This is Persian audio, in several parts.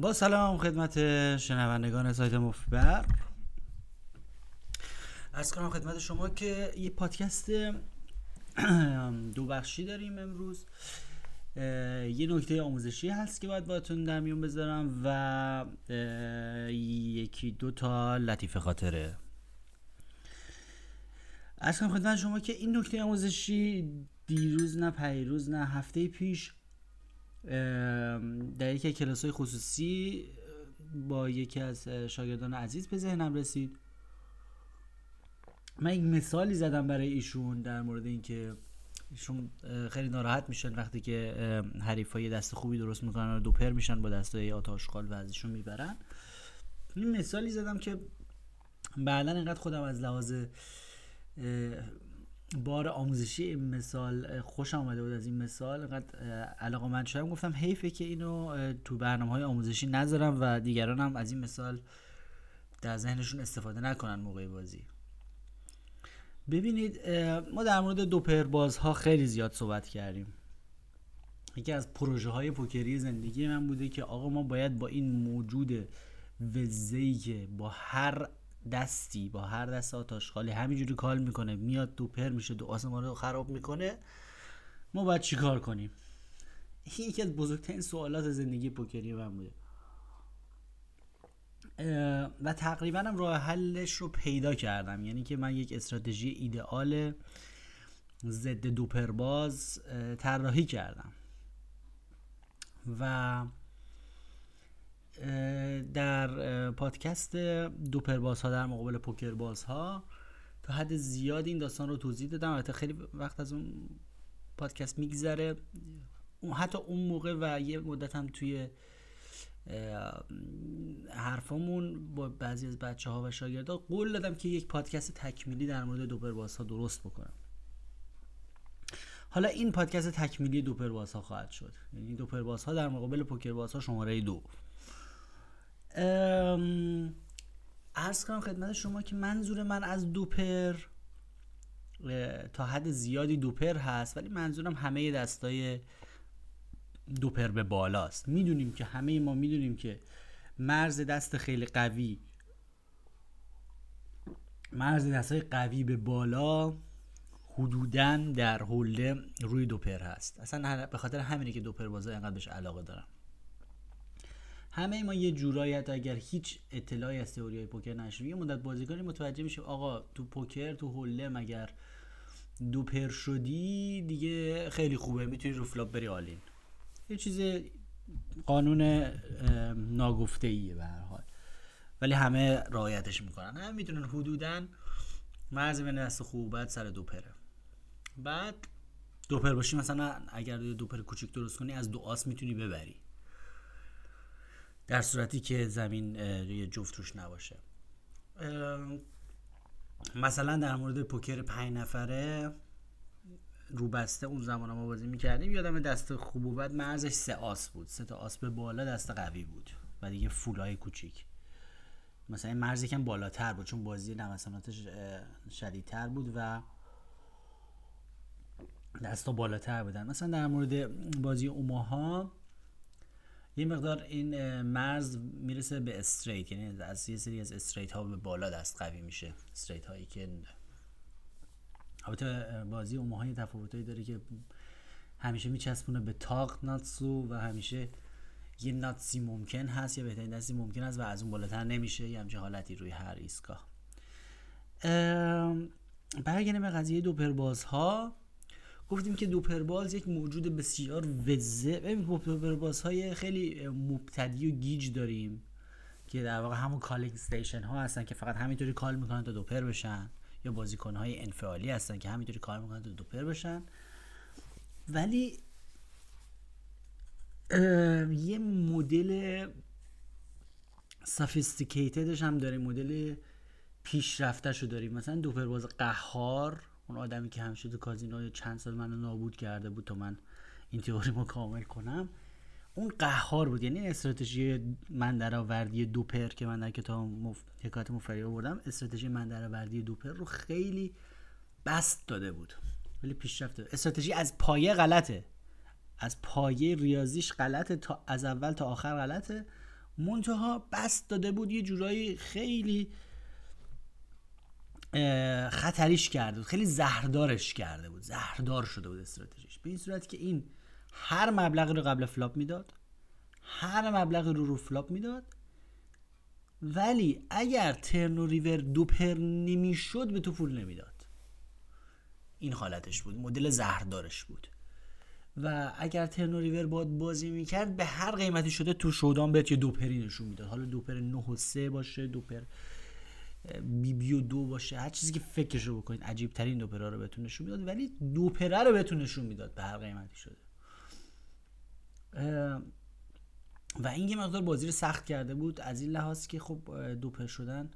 با سلام خدمت شنوندگان سایت مفبر. از کنم خدمت شما که یه پادکست دو بخشی داریم امروز. یه نکته آموزشی هست که باید باتون در میون بذارم و یکی دو تا لطیفه خاطره. از کنم خدمت شما که این نکته آموزشی دیروز نه پیروز نه هفته پیش در یکی کلاس های خصوصی با یکی از شاگردان عزیز به ذهنم رسید. من یک مثالی زدم برای ایشون در مورد اینکه ایشون خیلی ناراحت میشن وقتی که حریف های دست خوبی درست می‌کنن و دوپر میشن با دست های آتاشقال و ازشون می‌برن. این مثالی زدم که بعدا اینقدر خودم از لحاظ بار آموزشی این مثال خوش آمده بود از این مثال. اینقدر علاقه من شدم. گفتم حیفه که اینو تو برنامه های آموزشی نذارم و دیگران هم از این مثال در ذهنشون استفاده نکنن موقع بازی. ببینید ما در مورد دوپر بازها خیلی زیاد صحبت کردیم. یکی از پروژه های پوکری زندگی من بوده که آقا ما باید با این موجود وزهی که با هر دستی با هر دست آتاشخالی همینجوری کال می‌کنه میاد دوپر میشه دو آسمان رو خراب می‌کنه. ما باید چیکار کنیم؟ این یکی از بزرگترین سوالات زندگی پوکری من بوده. و تقریبا هم راه حلش رو پیدا کردم. یعنی که من یک استراتژی ایدئال ضد دوپرباز طراحی کردم. و در پادکست دوپرباز ها در مقابل پوکر باز ها تا حد زیاد این داستان رو توضیح دادم. البته خیلی وقت از اون پادکست میگذره. حتی اون موقع و یه مدت هم توی حرفامون با بعضی از بچه ها و شاگردا قول دادم که یک پادکست تکمیلی در مورد دوپرباز ها درست بکنم. حالا این پادکست تکمیلی دوپرباز ها خواهد شد. یعنی دوپرباز ها در مقابل پوکرباز ها شماره دو. ارز کنم خدمت شما که منظور من از دوپر تا حد زیادی دوپر هست ولی منظورم همه دستای دوپر به بالاست. می‌دونیم که همه ما می‌دونیم که مرز دست خیلی قوی مرز دستای قوی به بالا حدودا در هولده روی دوپر هست. اصلا به خاطر همینه که دوپر بازا اینقدر بهش علاقه دارم. همه ما یه جورایی اگر هیچ اطلاعی از تئوری پوکر نشیم یه مدت بازیکنی متوجه میشه آقا تو پوکر تو hold'em اگر دو پر شدی دیگه خیلی خوبه می‌تونی رو flop بری all in یه چیز قانون ناگفته ایه به هر حال. ولی همه رعایتش می‌کنن. همه می‌تونن حدودا مرز بین دست خوب بعد سر دو پره بعد دو پر باشی مثلا اگر دو پر کوچیک درست کنی از دو آس می‌تونی ببری. در صورتی که زمین یه جفت روش نباشه. مثلا در مورد پوکر پنج نفره رو بسته اون زمان ما بازی می‌کردیم. یادم دست خوب و بد مرزش سه آس بود. سه تا آس به بالا دست قوی بود و دیگه فولای کوچیک. مثلا این مرز یکم بالاتر بود چون بازی نوساناتش شدیدتر بود و دستا بالاتر بودن. مثلا در مورد بازی اوماها یه مقدار این مرز می‌رسه به استریت یعنی از یه سری از استریت ها به بالا دست قوی میشه. استریت هایی که البته بازی اون های تفاوتایی داره که همیشه میچسبونه به تاق ناتسو و همیشه یه ناتسی ممکن هست یا بهترین دستی ممکن هست و از اون بالاتر نمیشه. یه همچه حالتی روی هر ایستگاه. برگردیم به قضیه دوپرباز ها گفتیم که دوپرباز یک موجود بسیار وزه. ببین دوپرباز های خیلی مبتدی و گیج داریم که در واقع همون calling station ها هستن که فقط همینطوری call می‌کنن تا دوپر بشن. یا بازیکن های انفعالی هستن که همینطوری call می‌کنن تا دوپر بشن. ولی یه مدل sophisticated ش هم داریم. مدل پیشرفتش رو داریم. مثلا دوپرباز قهار اون آدمی که همیشه تو کازینو چند سال منو نابود کرده بود تا من این تئوریمو کامل کنم اون قهار بود. یعنی استراتژی من در آوردی دوپر که من در کتاب مف... حکایت مفری آوردم استراتژی من در آوردی دوپر رو خیلی بست داده بود. ولی پیشرفت استراتژی از پایه غلطه. از پایه ریاضیش غلطه تا از اول تا آخر غلطه. منتها بسط داده بود یه جورایی خیلی خطریش کرده بود. خیلی زهردارش کرده بود. زهردار شده بود استراتژیش. به این صورت که این هر مبلغی رو قبل flop می‌داد هر مبلغی رو رو flop می‌داد ولی اگر turn و river دوپر نمی‌شد به تو پول نمی‌داد. این حالتش بود. مدل زهردارش بود. و اگر ترن و ریور باد بازی می‌کرد به هر قیمتی شده تو شودان بهت یه دوپری نشون می‌داد. حالا دوپر 9 و 3 باشه دوپر بی دو باشه هر چیزی که فکرشو بکنید عجیب ترین دوپرا رو بهتون نشون می‌داد ولی دوپره رو بهتون نشون می‌داد به هر قیمتی شده. و این یه مقدار بازی رو سخت کرده بود از این لحاظ که خب دوپر شدن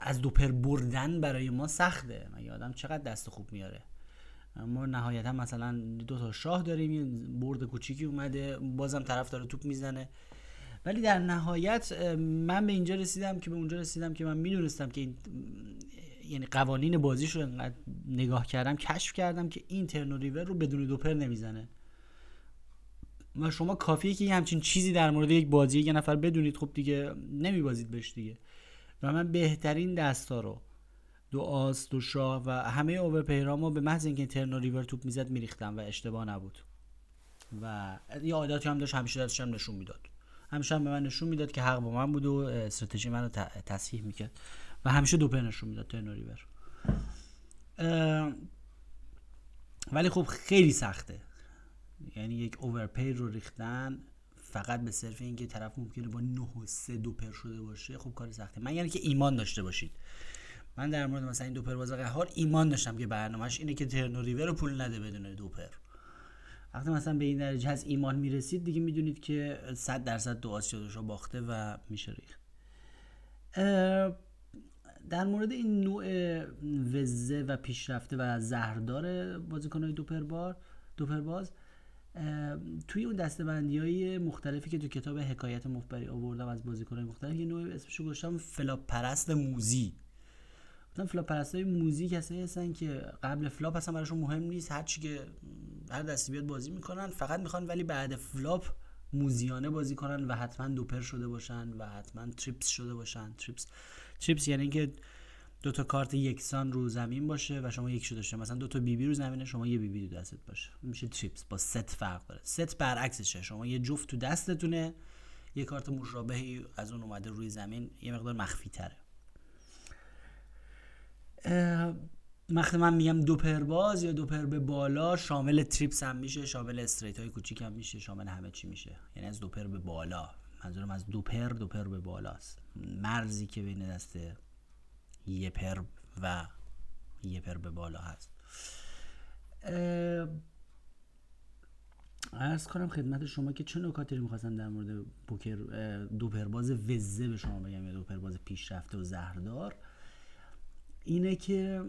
از دوپر بردن برای ما سخته. مگه آدم چقدر دست خوب میاره؟ ما نهایتا مثلا دو تا شاه داریم یه برد کوچیکی اومده بازم طرف داره توپ می‌زنه. ولی در نهایت من به اینجا رسیدم که به اونجا رسیدم که من می‌دونستم که این یعنی قوانین بازیش رو انقدر نگاه کردم کشف کردم که این ترن ریور رو بدون دوپر نمی‌زنه. و شما کافیه که همچین چیزی در مورد یک بازی یه نفر بدونید خب دیگه نمیبازید بهش دیگه. و من بهترین دستا رو دو آس دو شاه و همه اوورپیرامو به محض اینکه ترن ریور توپ می‌زد میریختم و اشتباه نبود. و یه عادتی هم داشت همیشه دستشم نشون می‌داد. همیشه هم به من نشون می‌داد که حق با من بود و استراتژی منو تصحیح می‌کرد. و همیشه دوپر نشون می‌داد ترن ریور ولی خب خیلی سخته. یعنی یک اوورپی رو ریختن فقط به صرف اینکه طرف ممکنه با 9 و 3 دوپر شده باشه خب کار سخته. من یعنی که ایمان داشته باشید. من در مورد مثلا این دوپر باز قهار ایمان داشتم که برنامهش اینه که turn river رو پول نده بدون دوپر وقتی مثلا به این درجه از ایمان می‌رسید دیگه می‌دونید که 100 درصد دو آسیادش باخته و میشه ریخت. در مورد این نوع وزه و پیشرفته و زهردار بازیکنهای دوپر دوپر باز توی اون دستبندی های مختلفی که تو کتاب حکایت مفبری آوردم از بازیکنهای مختلف یه نوع اسمشو گذاشتم flop پرست موذی. مثلا flop پرست های موذی کسایی هستن که قبل flop اصلا براشون مهم نیست هر چی که هر دستی بیاد بازی می‌کنن فقط می‌خوان ولی بعد flop موذیانه بازی کنن و حتما دوپر شده باشن و حتما trips شده باشن. trips trips یعنی اینکه دو تا کارت یکسان رو زمین باشه و شما یک داشته مثلا دو تا بی بی رو زمینه شما یه بی بی تو دستت باشه. میشه تریپس با ست فرق داره. ست برعکسشه. شما یه جفت تو دستتونه یه کارت مشابهی از اون اومده روی زمین یه مقدار مخفی تره وقتی من میگم دوپر باز یا دوپر به بالا شامل تریپس هم میشه شامل استریت های کوچیک هم میشه شامل همه چی میشه. یعنی از دوپر به بالا. منظورم از دوپر دوپر به بالاست. مرزی که بین دست یه پر و یه پر به بالا هست. ارز کنم خدمت شما که چه نکاتی رو می‌خواستم در مورد پوکر دو پرباز وزه به شما بگم یا دو پرباز پیشرفته و زهردار. اینه که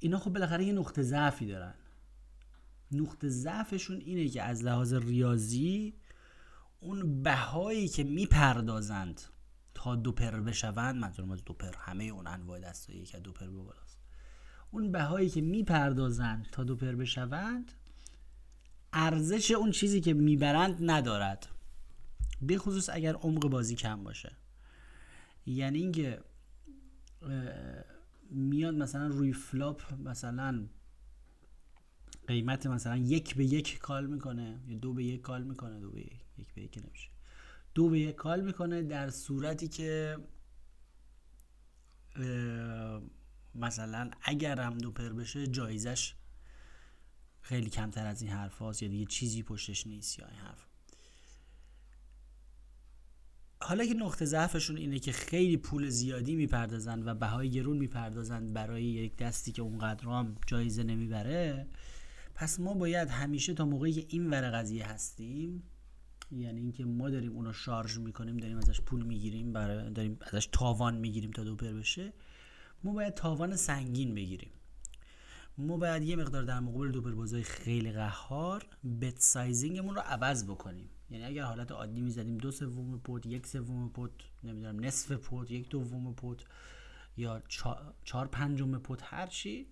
اینا خب بالاخره یه نقطه ضعفی دارن. نقطه ضعفشون اینه که از لحاظ ریاضی اون بهایی که می‌پردازند تا دوپر بشوند منظورم از دوپر همه اون انواع دستایی که دوپر به بالاست. اون بهایی که می‌پردازند تا دوپر بشوند ارزش اون چیزی که می‌برند ندارد. به خصوص اگر عمق بازی کم باشه. یعنی اینکه میاد مثلا روی flop مثلا قیمت مثلا یک به یک call می‌کنه یا دو به یک call می‌کنه دو به یک یک به یک نمیشه. دو به یک call می‌کنه در صورتی که مثلا اگر هم دو پر بشه جایزش خیلی کمتر از این حرف هاست یا دیگه چیزی پشتش نیست یا این حرف. حالا که نقطه ضعفشون اینه که خیلی پول زیادی می‌پردازن و بهای گرون می‌پردازن برای یک دستی که اونقدر هم جایزه نمی‌بره. پس ما باید همیشه تا موقعی که این ور قضیه هستیم یعنی اینکه ما داریم اونو شارژ می‌کنیم داریم ازش پول می‌گیریم برای داریم ازش تاوان می‌گیریم تا دوپر بشه ما باید تاوان سنگین بگیریم. ما باید یه مقدار در مقابل دوپر بازای خیلی قهار bet sizing مون رو عوض بکنیم. یعنی اگر حالت عادی می‌زدیم دو سوم pot یک سوم pot نمی‌دونم نصف pot یک دوم pot یا چهار پنجم pot هر چی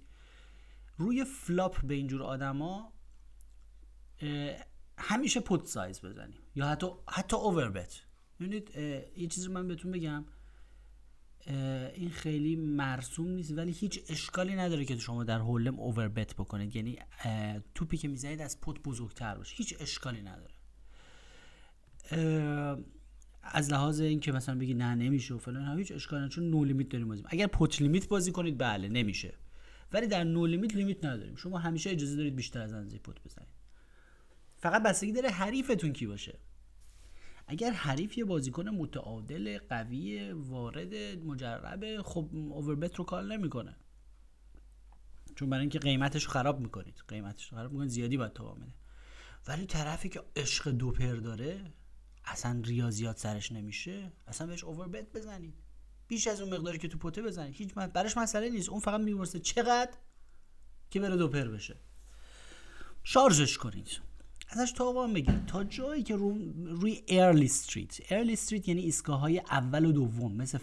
روی flop به اینجور آدما همیشه pot size بزنیم. یا حتی حتی over bet یه چیزی من بهتون بگم. این خیلی مرسوم نیست ولی هیچ اشکالی نداره که شما در hold'em over bet بکنید. یعنی توپی که می‌زنید از پوت بزرگتر باشه. هیچ اشکالی نداره. از لحاظ اینکه مثلا بگی نه نمیشه و فلان هیچ اشکالی نداره چون نو لیمیت داریم بازی. اگر پوت لیمیت بازی کنید بله نمیشه. ولی در نو لیمیت لیمیت نداریم. شما همیشه اجازه دارید بیشتر از اندازه پوت بزنید. فقط بستگی داره حریفتون کی باشه. اگر حریف یه بازیکن متعادل قوی وارد مجرب خب اووربت رو کار نمی‌کنه. چون برای اینکه قیمتش رو خراب می‌کنید. قیمتش رو خراب می‌کنید زیادی باید تو بده. ولی طرفی که عشق دوپر داره اصلا ریاضیات سرش نمیشه اصلا بهش اووربت بزنید. بیش از اون مقداری که تو پوته بزنید. هیچ برش مسئله نیست. اون فقط میورسه چقدر که بره دوپر بشه. شارژش کنید. ازش تاوان بگیرید تا جایی که رو روی ارلی استریت ارلی استریت یعنی ایستگاه های اول و دوم مثل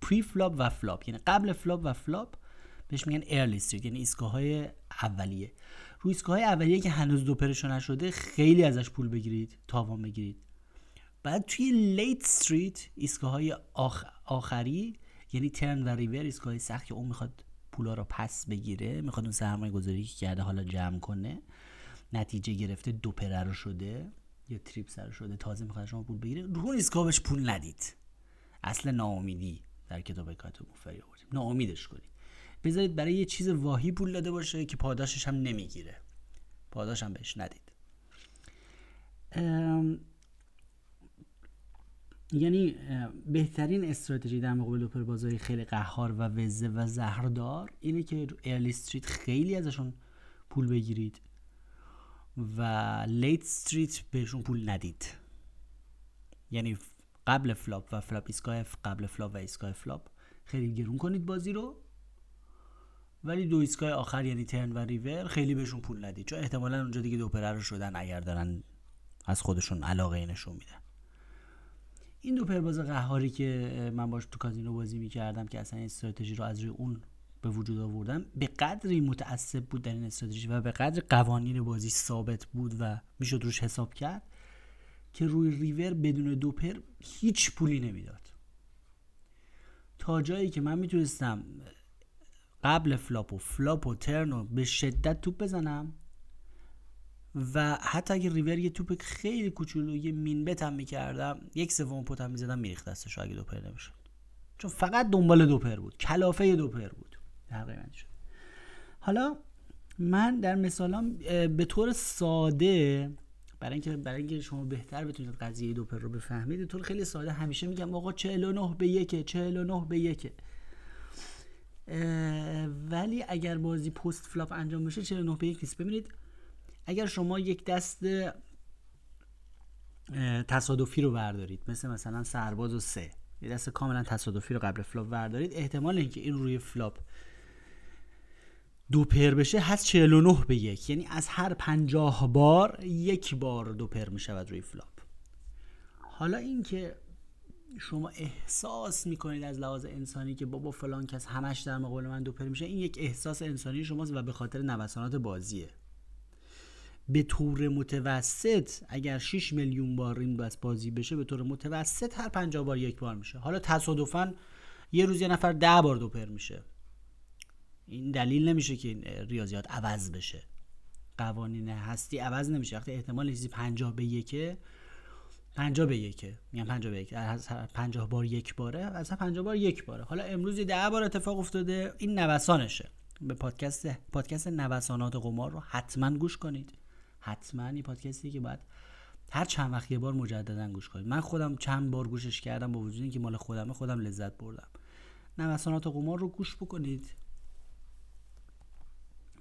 pre flop و flop یعنی قبل flop و flop بهش میگن early street یعنی ایستگاه های اولیه. روی ایستگاه های اولیه که هنوز دو پرشو نشده خیلی ازش پول بگیرید تاوان بگیرید. بعد توی late street ایستگاه های آخ... آخری یعنی turn و river ایستگاه سخت که اون می‌خواد پولا رو پس بگیره می‌خواد اون سرمایه گذاری که کرده حالا جمع کنه. نتیجه گرفته دو پره رو شده یا trips شده تازه می‌خواد شما پول بگیره. رو اون پول ندید. اصل ناامیدی در کتاب کاتو مفری آوردیم. ناامیدش کنید. بذارید برای یه چیز واهی پول داده باشه که پاداشش هم نمی‌گیره. پاداش هم بهش ندید. یعنی بهترین استراتژی در مقابل دوپر بازاری خیلی قهار و وزه و زهردار اینه که ارلی استریت خیلی ازشون پول بگیرید. و لیت استریت بهشون پول ندید. یعنی قبل flop و flop ایستگاه قبل flop و ایستگاه flop خیلی گرون کنید بازی رو. ولی دو ایستگاه آخر یعنی turn و river خیلی بهشون پول ندید. چون احتمالا اونجا دیگه دو رو شدن اگر دارن از خودشون علاقه نشون میدن. این دو پرباز قهاری که من باش تو کازینو بازی می‌کردم که اصلا استراتژی رو از روی اون به وجود آوردم به قدری متعصب بود در این استراتژی و به قدر قوانین بازی ثابت بود و می‌شد روش حساب کرد که روی ریور بدون دوپر هیچ پولی نمی‌داد. تا جایی که من می‌تونستم قبل flop و flop و turn به شدت توپ بزنم و حتی اگه ریور یه توپ خیلی کوچولو یه min bet م می‌کردم یک سوم pot م می‌زدم میریخت دستش اگه دوپر نمی‌شد. چون فقط دنبال دوپر بود کلافه دوپر بود. تقریبا شد. حالا من در مثالم به طور ساده برای اینکه برای اینکه شما بهتر بتونید قضیه دوپر رو بفهمید طور خیلی ساده همیشه میگم آقا 49 به 1 49 به 1 ولی اگر بازی post flop انجام بشه 49 به 1 نیست. ببینید اگر شما یک دست تصادفی رو بردارید مثل مثلا سرباز و سه یه دست کاملا تصادفی رو قبل flop بردارید احتمال اینکه این روی flop دو پر بشه هست 49 به یک. یعنی از هر پنجاه بار یک بار دو پر می شود روی flop. حالا اینکه شما احساس می‌کنید از لحاظ انسانی که بابا فلان کس همش در مقابل من دو پر میشه این یک احساس انسانی شماست و به خاطر نوسانات بازیه. به طور متوسط اگر 6 میلیون بار این دست بازی بشه به طور متوسط هر 50 بار یک بار میشه. حالا تصادفا یه روز یه نفر ده بار دو پر میشه. این دلیل نمیشه که این ریاضیات عوض بشه. قوانین هستی عوض نمیشه. وقتی احتمال چیزی 50 به یکه 50 به یکه. میگم 50 به یک. از 50 بار یک باره از 50 بار یک باره. حالا امروز 10 بار اتفاق افتاده. این نوسانشه. به پادکست پادکست نوسانات قمار رو حتما گوش کنید. حتما این پادکستی که باید هر چند وقت یه بار مجددا گوش کنید. من خودم چند بار گوشش کردم با وجود اینکه مال خودمه خودم لذت بردم. نوسانات قمار رو گوش بکنید.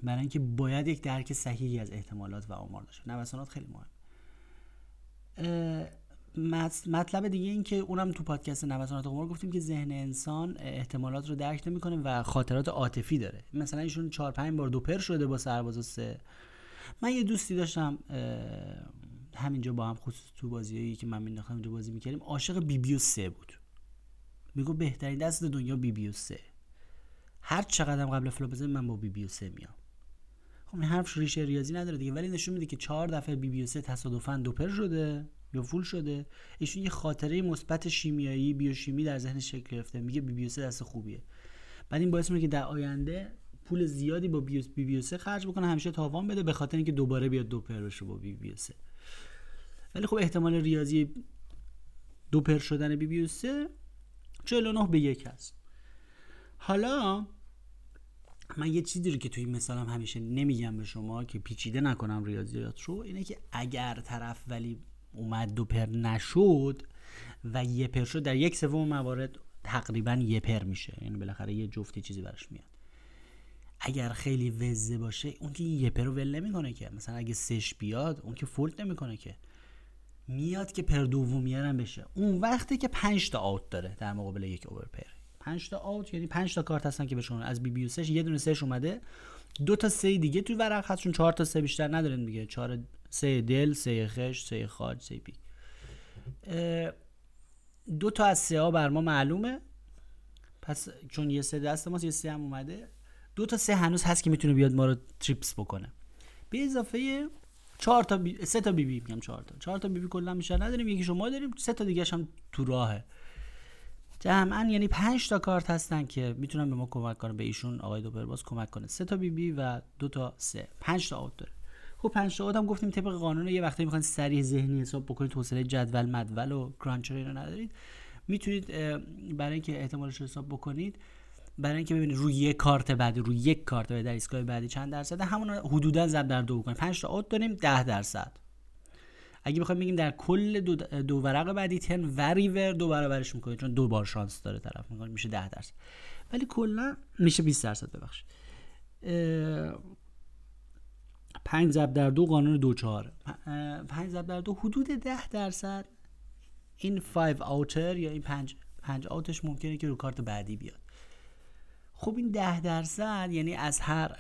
برای اینکه باید یک درک صحیحی از احتمالات و آمار داشته نوسانات خیلی مهم. مطلب دیگه این که اونم تو پادکست نوسانات قمار گفتیم که ذهن انسان احتمالات رو درک نمی‌کنه و خاطرات عاطفی داره. مثلا ایشون 4 5 بار دوپر شده با سرباز سه. من یه دوستی داشتم همینجا با هم خصوص تو بازیایی که من مینداختم اینجا بازی می‌کردیم. عاشق بی بی و سه بود. میگو بهترین دست دنیا بی بی و سه. هر چقدر قبل flop بزنیم من با بی بی و سه میام. خب این حرف ریشه ریاضی نداره دیگه. ولی نشون میده که چهار دفعه بی بی سه تصادفا دوپر شده یا full شده. ایشون یه خاطره مثبت شیمیایی بیوشیمی در ذهن شکل گرفته. میگه بی بی دست خوبیه. بعد این باعث میشه که در آینده پول زیادی با بی بی خرج بکنه همیشه تاوان بده به خاطر اینکه دوباره بیاد دوپر بشه با بی بی ولی خب احتمال ریاضی دوپر شدن بی بی 49 به یک هست. حالا من یه چیزی رو که توی مثالم همیشه نمیگم به شما که پیچیده نکنم ریاضیات رو اینه که اگر طرف ولی اومد دو پر نشد و یه پر شد در یک سوم موارد تقریبا یه پر میشه. یعنی بالاخره یه جفتی چیزی براش میاد. اگر خیلی وزه باشه اون که یه پر رو ول نمی‌کنه که. مثلا اگه سش بیاد اون که فولد نمی‌کنه که. میاد که پر دومیه هم بشه. اون وقتی که 5 تا آوت داره در مقابل یک اوور پر. 5 تا آوت یعنی 5 تا کارت هستن که بهشون از بی بی یه دونه سهش اومده. دو تا سه دیگه توی ورق هست چون 4 تا سه بیشتر ندارن دیگه. 4 سه دل سه خش سه خاج سه پی دو تا از سه ها بر ما معلومه. پس چون یه سه دست ماست یه سه هم اومده. دو تا سه هنوز هست که می‌تونه بیاد ما رو تریپس بکنه. به اضافه چهار تا بی... سه تا بی بی میگم چهار تا. چهار تا بی بی کلا میشه نداریم یکی شما داریم سه تا دیگه هم تو راهه. جمعا یعنی پنج تا کارت هستن که می‌تونن به ما کمک کنن به ایشون آقای دوپرباز کمک کنه. سه تا بی بی و دو تا سه. پنج تا out داره. خب پنج تا out هم گفتیم طبق قانون یه وقتی می‌خواین سریع ذهنی حساب بکنید حوصله جدول مدول و cruncher رو ندارید. می‌تونید برای اینکه احتمالش حساب بکنید برای اینکه ببینید روی یک کارت بعدی روی یک کارت بعدی در ایستگاه بعدی چند درصد همون حدودا ضرب در دو بکنیم 5 تا اوت داریم 10 درصد. اگه بخوایم بگیم در کل دو, دو ورق بعدی تن وریور دو برابرش می‌کنید چون دو بار شانس داره طرف می‌کنه میشه 10 درصد. ولی کلا میشه 20 درصد ببخشید. 5 ضرب در دو قانون دو چهار. 5 ضرب در دو حدود 10 درصد این 5 اوتر یا این 5 5 اوتش ممکنه که رو کارت بعدی بیاد. خب این ده درصد یعنی از هر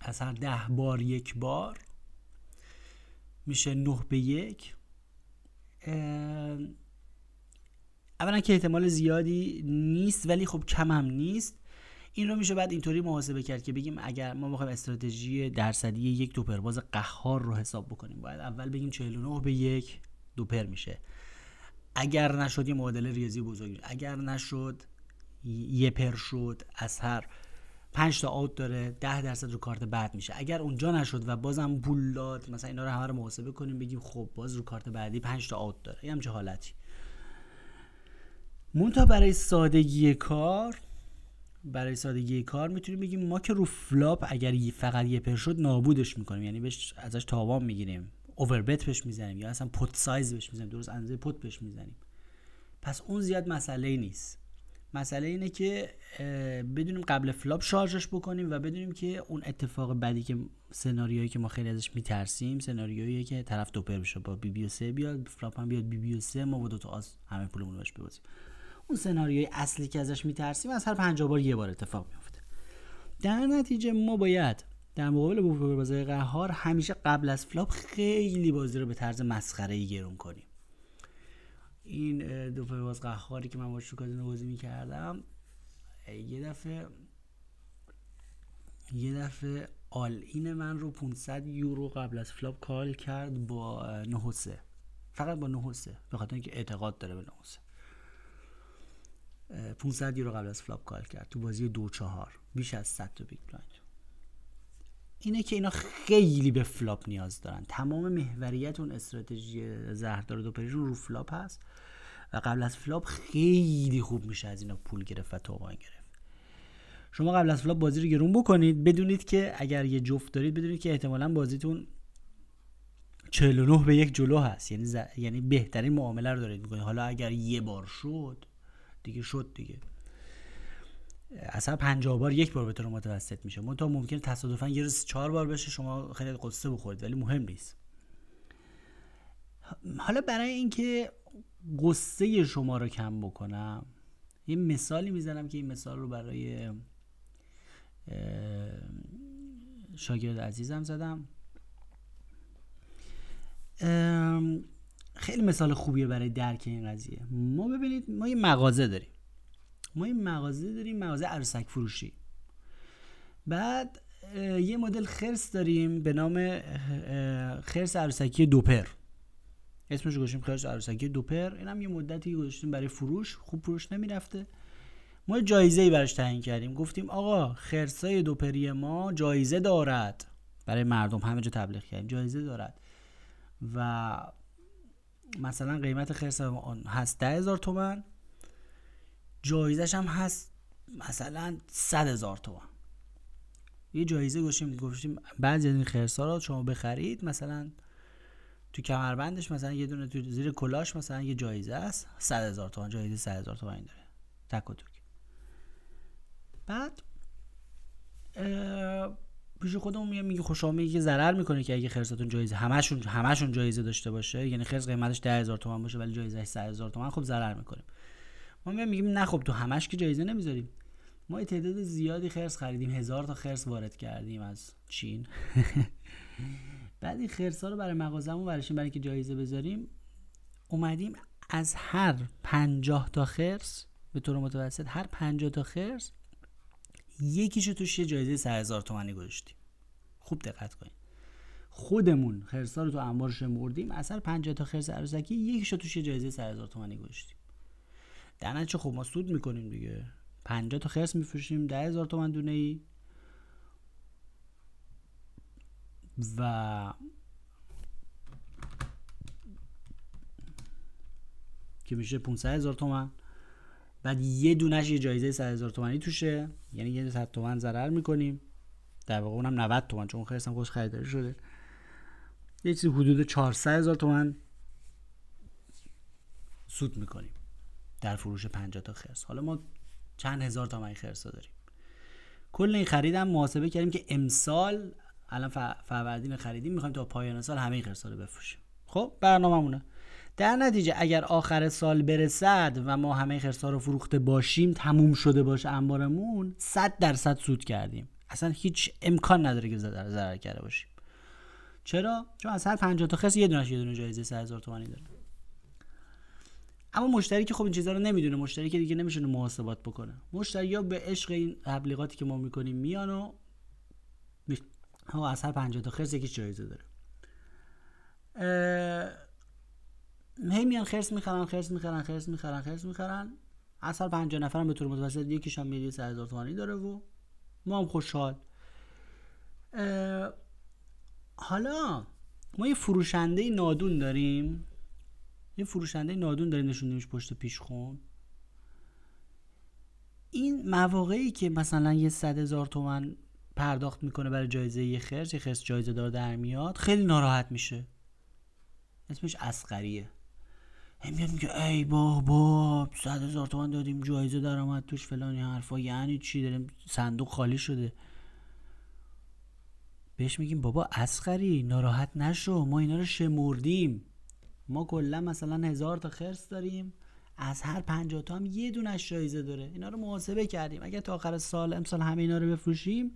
از هر ده بار یک بار میشه نه به یک. اولا که احتمال زیادی نیست ولی خب کم هم نیست. این رو میشه بعد اینطوری محاسبه کرد که بگیم اگر ما بخوایم استراتژی درصدی یک دوپرباز قهار رو حساب بکنیم باید اول بگیم 49 به یک دوپر میشه. اگر نشد یه معادله ریاضی بزرگی. اگر نشد یه پر شد از هر 5 تا out داره 10 درصد رو کارت بعد میشه. اگر اونجا نشد و بازم پول داد مثلا اینا رو همه رو محاسبه کنیم بگیم خب باز رو کارت بعدی 5 تا out داره. همچه حالتی. منتها برای سادگی کار برای سادگی کار می‌تونیم بگیم ما که رو flop اگر فقط یه پر شد نابودش می‌کنیم. یعنی بهش ازش تاوان می‌گیریم. overbet بهش می‌زنیم یا اصلا pot size بهش می‌زنیم. درست اندازه pot بهش می‌زنیم. پس اون زیاد مسئله نیست. مسئله اینه که بدونیم قبل flop شارژش بکنیم و بدونیم که اون اتفاق بعدی که سناریویی که ما خیلی ازش میترسیم سناریویی که طرف دوپر بشه با بی بی و سه بیاد flop هم بیاد بی بی و سه ما با دو تا آز همه پولمون رو ببازیم. اون سناریوی اصلی که ازش میترسیم از هر 50 بار یه بار اتفاق میفته در نتیجه ما باید در مقابل بازی قهار همیشه قبل از flop خیلی بازی رو به طرز مسخره ای گرون کنیم. این دو پر باز قهاری که من با تو کازینو بازی می‌کردم یه دفعه یه دفعه all in من رو 500 یورو قبل از flop call کرد با نه و سه فقط با نه و سه به خاطر اینکه اعتقاد داره به نه و سه 500 یورو قبل از flop call کرد تو بازی دو چهار بیش از 100 تا big blind اینه که اینا خیلی به flop نیاز دارن. تمام محوریت اون استراتژی زهردار دو پریشون رو flop هست و قبل از flop خیلی خوب میشه از اینا پول گرفت و تاوان گرفت. شما قبل از flop بازی رو گرون بکنید. بدونید که اگر یه جفت دارید بدونید که احتمالا بازیتون 49 به یک جلو هست. یعنی یعنی بهترین معامله رو دارید می‌کنید. حالا اگر یه بار شد دیگه شد دیگه. اصلا 50 بار یک بار به طور متوسط میشه. منتها ممکنه تصادفا یه روز چهار بار بشه شما خیلی غصه بخورید ولی مهم نیست. حالا برای اینکه قصه شما رو کم بکنم یه مثالی می‌زنم که این مثال رو برای شاگرد عزیزم زدم. خیلی مثال خوبیه برای درک این قضیه. ما ببینید ما یه مغازه داریم. ما یه مغازه داریم مغازه عروسک فروشی. بعد یه مدل خرس داریم به نام خرس عروسکی دوپر. اسمش گذاشتیم خرس عروسکی دوپر. اینم یه مدتی گذاشتیم برای فروش خوب فروش نمی‌رفته. ما جایزه ای براش تعیین کردیم. گفتیم آقا خرسای دوپری ما جایزه دارد. برای مردم همه جا تبلیغ کردیم. جایزه دارد. و مثلا قیمت خرس هست ده هزار تومن. جایزش هم هست مثلا صد هزار تومن یه جایزه گوشیم گفتیم بعضی از این خرسا رو شما بخرید مثلا تو کمربندش مثلا یه دونه تو زیر کلاش مثلا یه جایزه است 100 هزار تومان جایزه 100 هزار تومان داره. تک و توک. بعد پیش خودمون میگه میگه خوشا میگه که ضرر می‌کنه که اگه خرساتون جایزه همشون همشون جایزه داشته باشه یعنی خرس قیمتش 10000 تومان باشه ولی جایزه 100000 تومان خب ضرر می‌کنیم. ما میگیم نه خب تو همش که جایزه نمی‌ذاریم. ما تعداد زیادی خرس خریدیم. هزار تا خرس وارد کردیم از چین. بعد این خرس ها رو برای مغازمون برشیم برای که جایزه بذاریم اومدیم از هر پنجاه تا خرس به طور متوسط هر پنجاه تا خرس یکیشو توش یه جایزه سر هزار تومنی گذاشتیم. خوب دقت کنید. خودمون خرسا رو تو انبار شمردیم از هر 50 تا خرس عروسکی یکیشو توش یه جایزه سر هزار تومانی گذاشتیم. در چه خب ما سود می‌کنیم دیگه. 50 تا خرس میفروشیم ده هزار تومن دونه ای و که میشه 500 هزار تومن. بعد یه دونش یه جایزه 100 هزار تومنی توشه. یعنی یه 100 تومن ضرر می‌کنیم. در واقع اونم 90 تومن چون خرسم خوش خریداری شده. یه چیزی حدود 400 هزار تومن سود می‌کنیم. در فروش 50 تا خرس. حالا ما چند هزار تومن خرس داریم. کل این خریدم محاسبه کردیم که امسال الان فروردین خریدیم می‌خوایم تا پایان سال همه خرسا رو بفروشیم. خب برنامه‌مونه. در نتیجه اگر آخر سال برسد و ما همه خرسا رو فروخته باشیم تموم شده باشه انبارمون 100 درصد سود کردیم. اصلا هیچ امکان نداره که ضرر کرده باشیم. چرا؟ چون از هر 50 تا خرس یه دونش یه دونه جایزه 3000 تومانی داره. اما مشتری که خب این چیزا رو نمی‌دونه مشتری که دیگه نمیشه محاسبات بکنه. مشتری یا به عشق این تبلیغاتی که ما می‌کنیم میان و ها از هر 50 تا خرس یکی جایزه داره. هی میان خرس می‌خرن خرس می‌خرن خرس می‌خرن خرس می‌خرن. از هر 50 نفرم به طور متوسط یکیش هم میلیون 3000 تومانی داره و ما هم خوشحال. حالا ما یه فروشنده نادون داریم. یه فروشنده نادون داریم نشوندیمش پشت پیش خون. این مواقعی که مثلا یه صد هزار تومن پرداخت می‌کنه برای جایزه یه خرس یه خرس جایزه دار در میاد خیلی ناراحت میشه. اسمش اسقریه میاد میگه ای بابا صد هزار تومن دادیم جایزه درآمد توش فلانی حرفا یعنی چی؟ داریم صندوق خالی شده. بهش میگیم بابا اسخری ناراحت نشو ما اینا رو شمردیم. ما کلا مثلا هزار تا خرس داریم از هر 50 تا هم یه دونش جایزه داره. اینا رو محاسبه کردیم. اگر تا آخر سال امسال همه اینا رو بفروشیم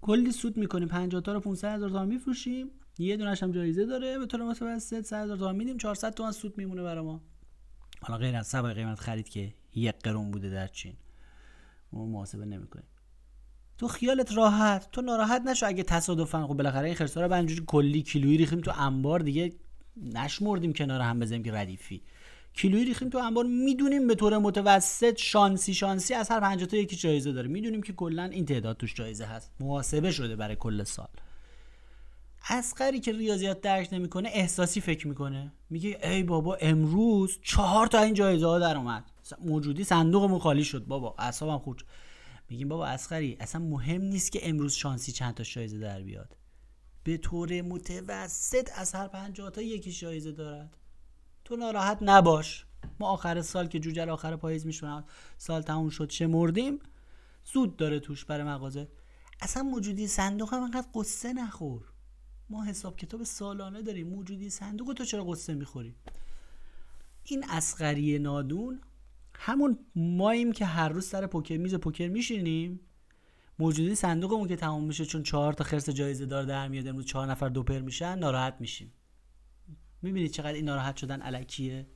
کلی سود می‌کنیم. 50 تا رو 500 هزار تا میفروشیم. یه دونش هم جایزه داره. به طور متوسط 100 هزار تومان میدیم. 400 تومن سود میمونه برای ما. حالا غیر از سبای قیمت خرید که یک قرون بوده در چین. ما محاسبه نمی‌کنیم. تو خیالت راحت. تو ناراحت نشو اگه تصادفا. خب بالاخره این خرسا رو اینجوری کلی کیلویی ریختیم تو انبار دیگه. نشمردیم کنار هم بزنیم که ردیفی کیلویی ریختیم تو انبار می‌دونیم به طور متوسط شانسی شانسی از هر 50 تا یکی جایزه داره. می‌دونیم که کلا این تعداد توش جایزه هست. محاسبه شده برای کل سال. اسقری که ریاضیات درک نمی‌کنه احساسی فکر می‌کنه. میگه ای بابا امروز چهار تا این جایزه ها در اومد. موجودی صندوقمون خالی شد. بابا اعصابم خود میگیم بابا اسقری اصلا مهم نیست که امروز شانسی چند تا جایزه در بیاد. به طور متوسط از هر 50 تا یکی جایزه دارد. تو ناراحت نباش. ما آخر سال که جوجه آخر پاییز میشونم سال تموم شد چه مردیم؟ زود داره توش برای مغازه. اصلا موجودی صندوق هم انقدر قصه نخور. ما حساب کتاب سالانه داریم. موجودی صندوق تو چرا قصه می‌خوری؟ این اسقری نادون همون ماییم که هر روز سر پوکر میز پوکر میشینیم. موجودی صندوقمون که تمام میشه چون چهار تا خرس جایزه دار در میاد امروز چهار نفر دوپر میشن ناراحت میشیم. می‌بینید چقدر این ناراحت شدن علکیه؟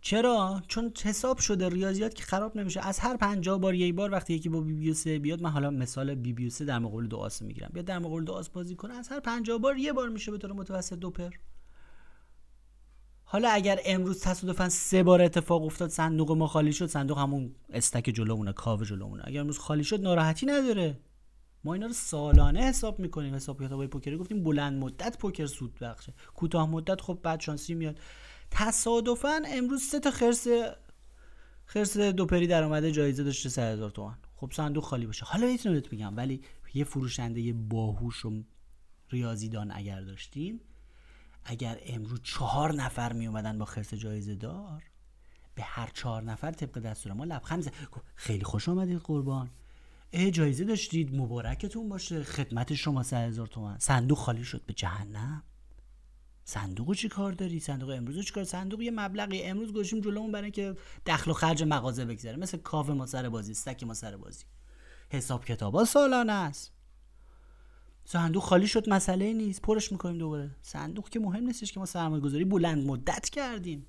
چرا؟ چون حساب شده ریاضیات که خراب نمیشه. از هر 50 بار یک بار وقتی یکی با بی بی 3 بیاد من حالا مثال بی بی 3 در مقابل دو آس می‌گیرم. بیاد در مقابل دو آس بازی کنه از هر 50 بار یه بار میشه به طور متوسط دو پر حالا اگر امروز تصادفا سه بار اتفاق افتاد صندوق ما خالی شد صندوق همون استک جلومونه کاو جلومونه اگر امروز خالی شد ناراحتی نداره. ما اینا رو سالانه حساب می‌کنیم. حساب کتابای پوکری گفتیم بلند مدت پوکر سود بخشه. کوتاه مدت خب بعد شانسی میاد. تصادفا امروز سه تا خرس خرس دو پری در اومده جایزه داشته 3000 تومان. خب صندوق خالی باشه. حالا می‌تونم بهت میگم ولی یه فروشنده باهوش و ریاضیدان اگر داشتیم اگر امروز چهار نفر می اومدن با خرس جایزه دار به هر چهار نفر طبق دستور ما لبخند زد خیلی خوش آمدید قربان. اه جایزه داشتید. مبارکتون باشه. خدمت شما سه هزار تومن صندوق خالی شد به جهنم. صندوق چی کار داری؟ صندوق امروز چی کار؟ صندوق یه مبلغی. امروز گوشیم جلومون برای که دخل و خرج مغازه بگذره مثل کاف ما سر بازی استک ما سر بازی. حساب کتابا سالانه است. صندوق خالی شد مسئله نیست. پرش می‌کنیم دوباره. صندوق که مهم نیستش که ما سرمایه گذاری بلند مدت کردیم.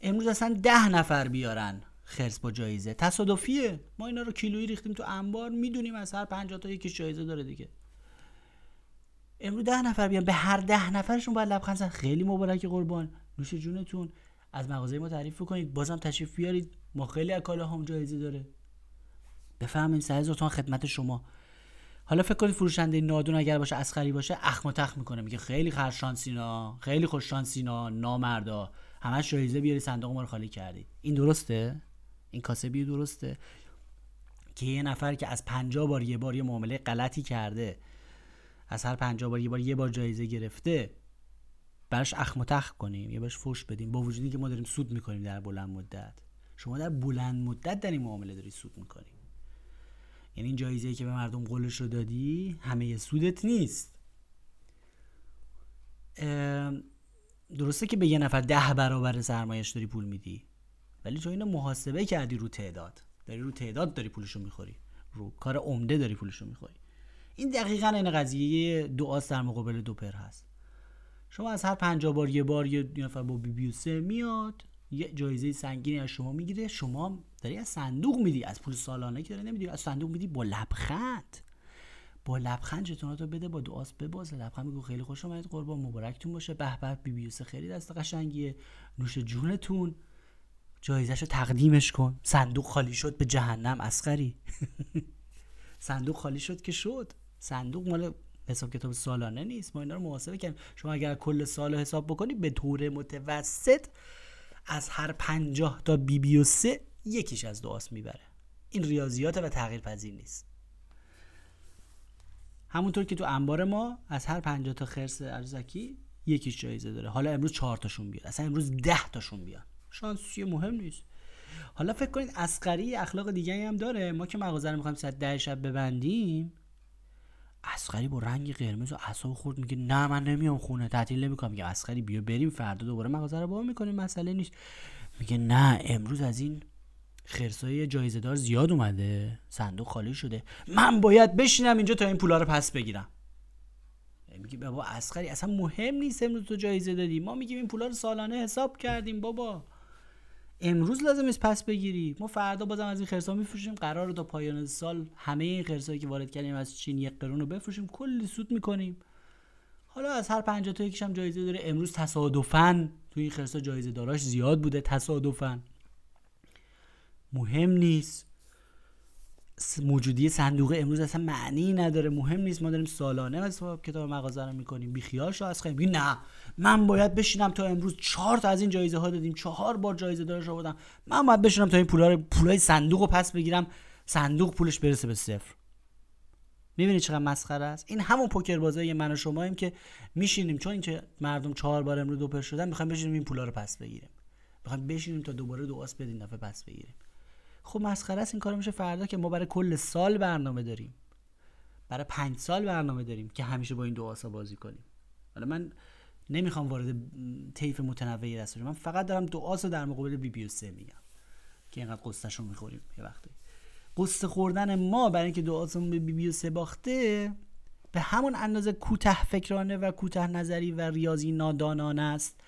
امروز اصلا ده نفر بیارن خرس با جایزه. تصادفیه. ما اینا رو کیلویی ریختیم تو انبار. می‌دونیم از هر 50 تا یکیش جایزه داره دیگه. امروز ده نفر بیان. به هر ده نفرشون باید لبخند زن. خیلی مبارک قربان. نوش جونتون. از مغازه ما تعریف کنید. بازم تشریف بیارید. ما خیلی اکالا هم جایزه داره. بفهمین سه هزار تومن خدمت شما. حالا فکر کنید فروشنده نادون اگر باشه اسخری باشه اخم و تخ می‌کنه. میگه خیلی خرشانسینا خیلی خوش شانسینا نامردا. همش جایزه بیاری صندوق ما رو خالی کردید این درسته؟ این کاسبی درسته؟ که یه نفر که از پنجاه بار یه بار یه معامله غلطی کرده از هر پنجاه بار یه بار یه بار جایزه گرفته براش اخم و تخ کنیم. یا براش فوش بدیم. با وجودی که ما داریم سود می‌کنیم در بلند مدت. شما در بلند مدت در این معامله داری سود می‌کنیم یعنی این جایزه که به مردم قولش رو دادی همه سودت نیست. درسته که به یه نفر ده برابر سرمایش داری پول میدی ولی تو اینو محاسبه کردی رو تعداد. داری رو تعداد داری پولشو می‌خوری. رو کار عمده داری پولشو می‌خوری. این دقیقا این قضیه دو آس در مقابل دو پر هست. شما از هر پنجاه بار یه بار یه نفر با بی بی سه میاد یه جایزه سنگینی از شما می‌گیره شما داری از صندوق میدی از پول سالانه که داری نمیدی از صندوق میدی با لبخند. با لبخند جتوناتو بده با دو آس بباز. لبخند میگو خیلی خوش اومدید قربان مبارکتون باشه. به به بی بی خیلی دست قشنگیه. نوش جونتون. جایزش رو تقدیمش کن. صندوق خالی شد به جهنم اسخری صندوق خالی شد که شد. صندوق مال حساب کتاب سالانه نیست. ما اینا رو محاسبه کردیم. شما اگر کل سال حساب بکنی به طور متوسط از هر پنجاه تا بی بی و سه یکیش از دو آس می‌بره. این ریاضیات و تغییر پذیر نیست. همونطور که تو انبار ما از هر پنجاه تا خرس ارزکی یکیش جایزه داره. حالا امروز چهار تاشون بیاد. اصلا امروز ده تاشون بیاد شانسی مهم نیست. حالا فکر کنید اسقری اخلاق دیگه هم داره. ما که مغازه رو می‌خوایم ساعت ده شب ببندیم اسقری با رنگ قرمز و اعصاب خورد. میگه نه من نمیام خونه. تعطیل نمی‌کنم. میگه اسقری بیا بریم فردا دوباره مغازه رو با می‌کنیم. مسئله نیست. میگه نه امروز از این خرسای جایزه دار زیاد اومده. صندوق خالی شده. من باید بشینم اینجا تا این پولا رو پس بگیرم. میگه بابا اسقری اصلا مهم نیست امروز تو جایزه دادی. ما میگیم این پولا رو سالانه حساب کردیم بابا. امروز لازم است پس بگیری. ما فردا بازم از این خرسا میفروشیم. قرار تا پایان سال همه این خرسایی که وارد کردیم از چین یک قرون رو بفروشیم. کلی سود می‌کنیم. حالا از هر 50 تا یکیش هم جایزه داره. امروز تصادفا تو این خرسا جایزه داراش زیاد بوده. تصادفا. مهم نیست. موجودی صندوق امروز اصلا معنی نداره. مهم نیست. ما داریم سالانه حساب کتاب مغازه رو می‌کنیم. بی خیال شو از خیلی نه. من باید بشینم تا امروز چهار تا از این جایزه ها دادیم. چهار بار جایزه دارش آوردم. من باید بشینم تا این پولا رو پولای صندوق رو پس بگیرم. صندوق پولش برسه به صفر. می‌بینی چقدر مسخره است؟ این همون پوکر بازی من و شماییم که میشینیم. چون اینکه مردم چهار بار امروز دو شدن می‌خوایم بشینیم این پولا رو پس بگیریم. می‌خوایم بشینیم تا دوباره دو آس بدین دفعه پس بگیریم. خب مسخره است این کار میشه فردا که ما برای کل سال برنامه داریم. برای پنج سال برنامه داریم که همیشه با این دو آسا بازی کنیم. حالا من نمی‌خوام وارد طیف متنوعی دست من فقط دارم دو آسا در مقابل بی بی سه میگم که اینقدر قصهشو می‌خوریم یه وقتی. قصه خوردن ما برای اینکه دو آسمون به بی بی سه باخته به همون اندازه کوته فکرانه و کوته نظری و ریاضی نادانانه است.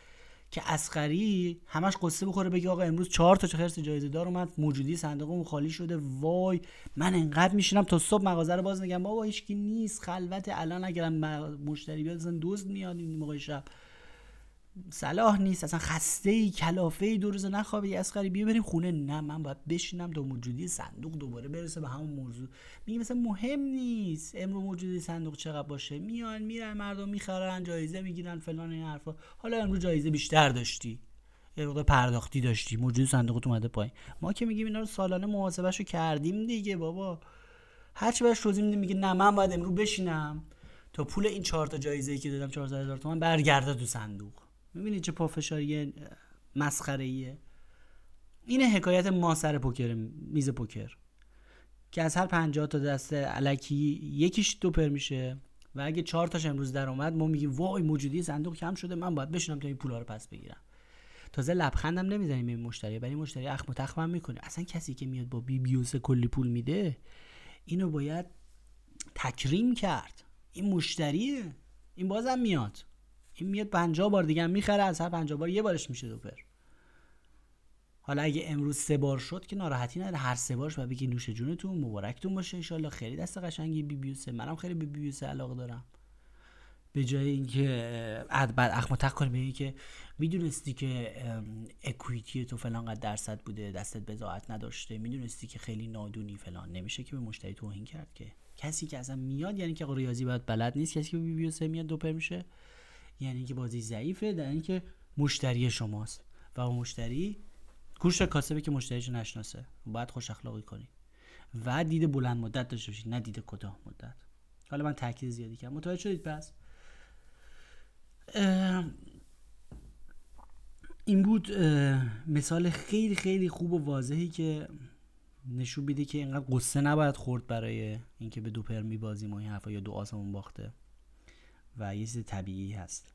که اسخری همش قصه بخوره بگه آقا امروز چهار تا خرس جایزه دار اومد موجودی صندوقمون خالی شده وای من انقدر میشینم تا صبح مغازه رو باز نگم. بابا هیچکی نیست خلوت الان اگرم مشتری بیاد اصلا دزد میاد این موقع شب. صلاح نیست اصلا خسته ای کلافه ای دو روز نخوابی از بیا بریم خونه. نه من باید بشینم تا موجودی صندوق دوباره برسه به همون موضوع. میگه مثلا مهم نیست. امرو موجودی صندوق چقدر باشه. میان میرن مردم می‌خرن جایزه می‌گیرن فلان این حرفا. حالا امروز جایزه بیشتر داشتی. یه پرداختی داشتی. موجودی صندوق اومده پایین. ما که میگیم اینا رو سالانه محاسبهشو کردیم دیگه بابا. هرچی بهش توضیح میگه نه من باید امروز بشینم. تا پول این چهار تا جایزه ای که دادم 400 هزار تومان برگرده تو صندوق. می‌بینید چه پافشاری مسخره ایه اینه حکایت ما سر پوکر میز پوکر. که از هر 50 تا دست علکی یکیش دوپر میشه و اگه چهار تاش امروز در اومد ما میگیم وای موجودی صندوق کم شده من باید بشینم تا این پولا رو پس بگیرم. تازه لبخندم نمی‌زنیم به مشتری برای مشتری اخم و تخمم می‌کنه. اصلا کسی که میاد با بی بیوس کلی پول میده اینو باید تکریم کرد. این مشتریه. این بازم میاد. این میاد 50 بار دیگه هم می‌خره از هر 50 بار یه بارش میشه دوپر حالا اگه امروز سه بار شد که ناراحتی نداره هر سه بارش باید بگی نوش جونتون مبارکتون باشه ان خیلی دست قشنگی بی بیوسه منم خیلی بی بیوسه علاقه دارم. به جای اینکه بعد اخم تق کنی به که می‌دونستی که اکویتی تو فلان قد درصد بوده دستت بزاعت نداشته می‌دونستی که خیلی نادونی فلان. نمیشه که به مشتری توهین کرد که. کسی که اصلا میاد یعنی که ریاضی باید بلد نیست کسی که بی بیوسه میاد دوپر میشه. یعنی اینکه بازی ضعیفه در اینکه مشتری شماست. و اون مشتری گوش کاسبه که مشتریش نشناسه. باید خوش اخلاقی کنی. و دید بلند مدت داشته باشید نه دید کوتاه مدت. حالا من تاکید زیادی کردم. متوجه شدید؟ پس این بود مثال خیلی خیلی خوب و واضحی که نشون میده که اینقدر قصه نباید خورد برای اینکه به دو پر میبازیم و این حرفا یا دو آسمون باخته. و یه چیز طبیعی هست.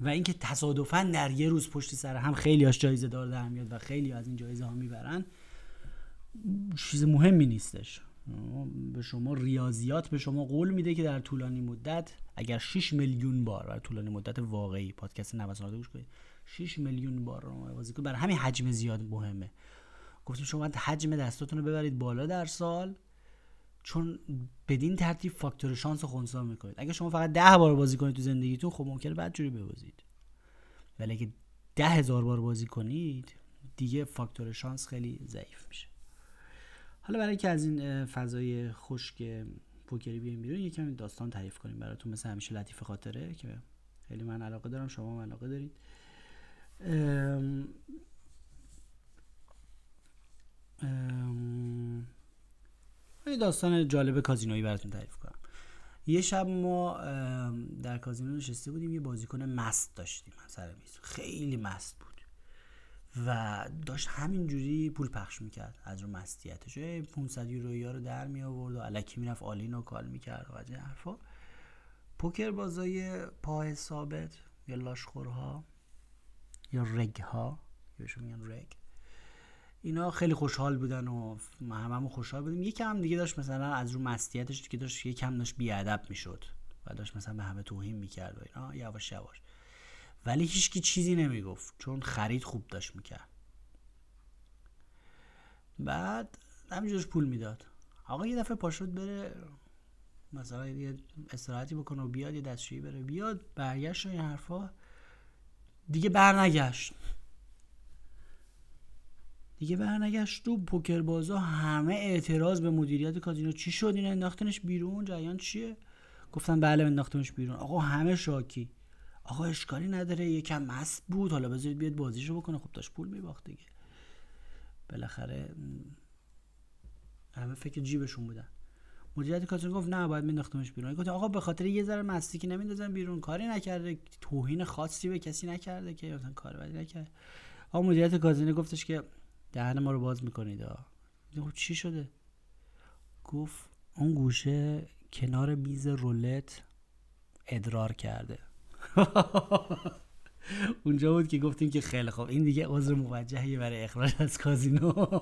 و اینکه تصادفا در یه روز پشت سر هم خیلی هاش جایزه دار در میاد و خیلی از این جایزه ها می‌برن چیز مهمی نیستش. به شما ریاضیات به شما قول میده که در طولانی مدت اگر 6 میلیون بار در طولانی مدت واقعی پادکست نوسانات گوش کنید 6 میلیون بار رو بازی کنید. برای همین حجم زیاد مهمه. گفتیم شما حجم دستاتون رو ببرید بالا در سال. چون بدین ترتیب فاکتور شانس خونسا می‌کنید. اگه شما فقط ده بار بازی کنید تو زندگیتون خب ممکنه بعد جوری ببازید. ولی اگه ده هزار بار بازی کنید دیگه فاکتور شانس خیلی ضعیف میشه. حالا برای که از این فضای خشک پوکری بیایم بیرون یکم داستان تعریف کنیم براتون مثل همیشه لطیف خاطره که خیلی من علاقه دارم شما هم علاقه دارید. ام ام یه داستان جالب کازینویی براتون تعریف کنم. یه شب ما در کازینو نشسته بودیم یه بازیکن مست داشتیم سر میز. خیلی مست بود. و داشت همینجوری پول پخش می‌کرد از رو مستیتش. 500 یورو ها رو در می آورد و الکی می‌رفت all in و call می‌کرد و از حرفا. پوکر بازای پای ثابت یا لاشخورها یا reg ها یا میگن reg. اینا خیلی خوشحال بودن و هممون خوشحال بودیم. یکم هم دیگه داشت مثلا از رو مستیتش که داشت یکم داشت بیادب می‌شد و داشت مثلا به همه توهین می‌کرد و اینا یواش یواش. ولی هیچکی چیزی نمی‌گفت چون خرید خوب داشت می‌کرد. بعد همینجورش پول می‌داد. آقا یه دفعه پاشد بره مثلا یه استراحتی بکنه و بیاد یه دستشویی بره. بیاد برگشت و این حرفا. دیگه برنگشت. دیگه برنگشت تو پوکر بازا همه اعتراض به مدیریت کازینو. چی شد؟ این انداختنش بیرون. جریان چیه؟ گفتن بله انداختمش بیرون. آقا همه شاکی. آقا اشکالی نداره. یکم مست بود. حالا بذارید بیاد بازیشو بکنه. خب داشت پول میباخت دیگه. بالاخره همه فکر جیبشون بودن. مدیریت کازینو گفت نه باید مینداختمش بیرون. گفت آقا به خاطر یه ذره مستی که نمیندازن بیرون کاری نکرده. توهین خاصی به کسی نکرده که. مثلا کار بدی نکرده آقا مدیریت کازینو گفتش که دهن ما رو باز می‌کنید خب چی شده؟ گفت اون گوشه کنار میز رولت ادرار کرده. اونجا بود که گفتیم که خیلی خوب. این دیگه عذر موجهی برای اخراج از کازینو.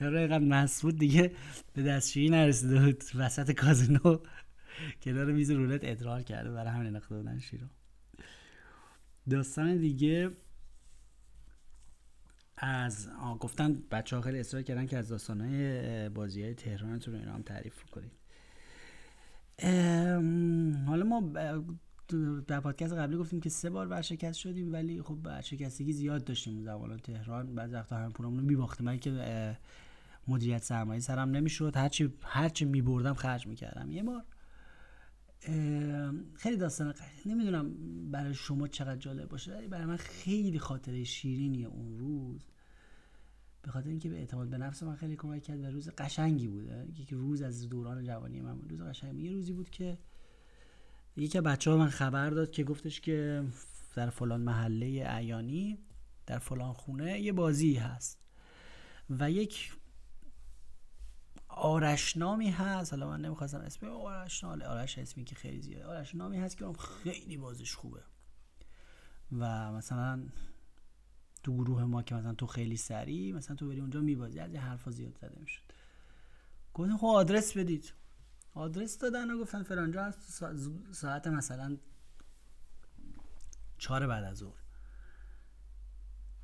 یارو اینقدر مسعود دیگه به دستشویی نرسیده بود. وسط کازینو کنار میز رولت ادرار کرده برای همین انداخته بودن شیرو. داستان دیگه از گفتن بچه ها خیلی اصرار کردن که از داستان های بازی های تهرانتون رو اینا هم تعریف کنید. حالا ما در پادکست قبلی گفتیم که سه بار ورشکست شدیم ولی خب ورشکستگی زیاد داشتیم زمان تهران. بعد وقتا هم پولمون رو میباختیم. که مدیریت سرمایه سرم نمی‌شد. هرچی هرچی میبردم خرج می‌کردم. یه بار خیلی داستان نمی‌دونم برای شما چقدر جالب باشه برای من خیلی خاطره شیرینی اون روز. به خاطر اینکه به اعتماد به نفس من خیلی کمک کرد و روز قشنگی بود. یک روز از دوران جوانی من بود. روز قشنگی. یه روزی بود که یکی بچه ها من خبر داد که گفتش که در فلان محله عیانی در فلان خونه یه بازی هست و یک آرشنامی هست. حالا من نمی‌خواستم اسم آرشنال آرش اسمی که خیلی زیاده آرشنامی هست که خیلی بازش خوبه. و مثلا تو گروه ما که مثلا تو خیلی سری مثلا تو بری اونجا میبازی از این حرفا زیاد زده می‌شد. گفتن خب آدرس بدید. آدرس دادن و گفتن فرانجا هست ساعت مثلا چهار بعد از ظهر.